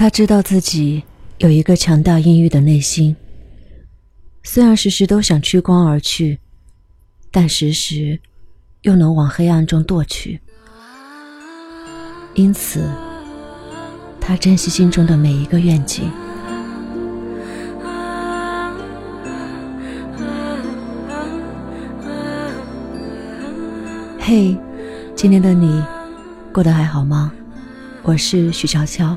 他知道自己有一个强大阴郁的内心，虽然时时都想驱光而去，但时时又能往黑暗中堕去。因此，他珍惜心中的每一个愿景。嘿，今天的你过得还好吗？我是许悄悄，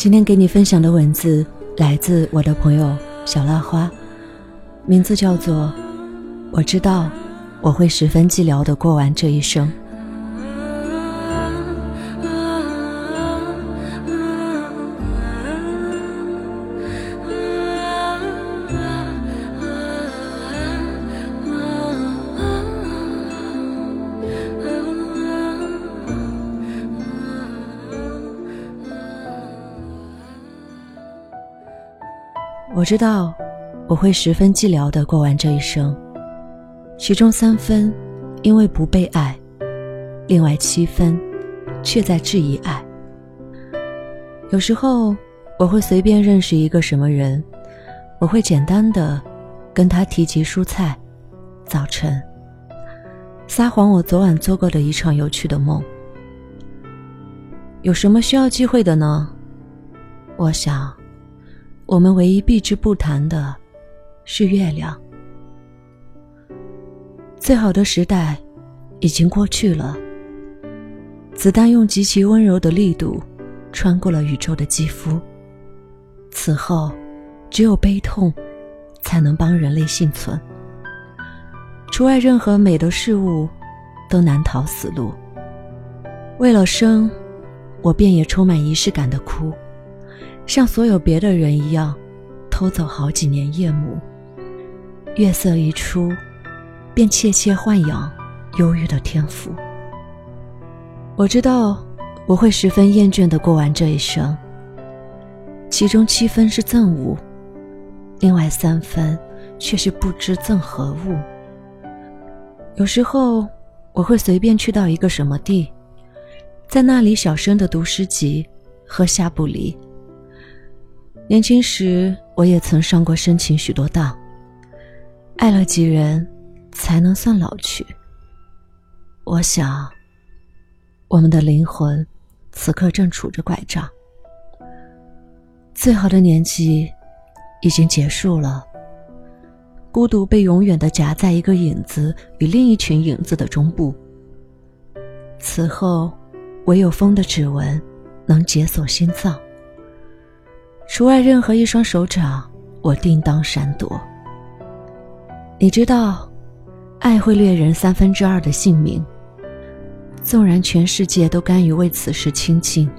今天给你分享的文字来自我的朋友小浪花，名字叫做“我知道我会十分寂寥的过完这一生”。我知道，我会十分寂寥的过完这一生，其中三分因为不被爱，另外七分却在质疑爱。有时候我会随便认识一个什么人，我会简单的跟他提及蔬菜、早晨，撒谎我昨晚做过的一场有趣的梦。有什么需要忌讳的呢？我想。我们唯一避之不谈的，是月亮。最好的时代已经过去了。子弹用极其温柔的力度穿过了宇宙的肌肤。此后，只有悲痛才能帮人类幸存。除外任何美的事物，都难逃死路。为了生，我便也充满仪式感的哭。像所有别的人一样，偷走好几年夜幕。月色一出，便切切豢养忧郁的天赋。我知道我会十分厌倦的过完这一生。其中七分是憎恶，另外三分却是不知憎何物。有时候我会随便去到一个什么地，在那里小声的读诗集，喝下不离。年轻时，我也曾上过深情许多当。爱了几人，才能算老去？我想，我们的灵魂，此刻正杵着拐杖。最好的年纪，已经结束了。孤独被永远的夹在一个影子与另一群影子的中部。此后，唯有风的指纹，能解锁心脏。除外任何一双手掌，我定当闪躲。你知道，爱会掠人三分之二的性命。纵然全世界都甘于为此事倾尽，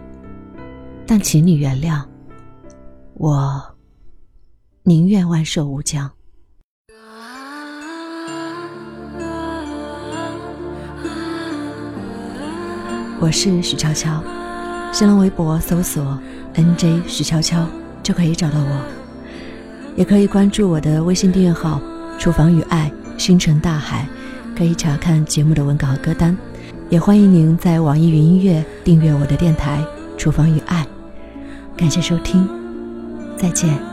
但请你原谅，我宁愿万寿无疆。我是许悄悄，新浪微博搜索 “nj 许悄悄”。就可以找到我，也可以关注我的微信订阅号“厨房与爱星辰大海”，可以查看节目的文稿和歌单。也欢迎您在网易云音乐订阅我的电台“厨房与爱”。感谢收听，再见。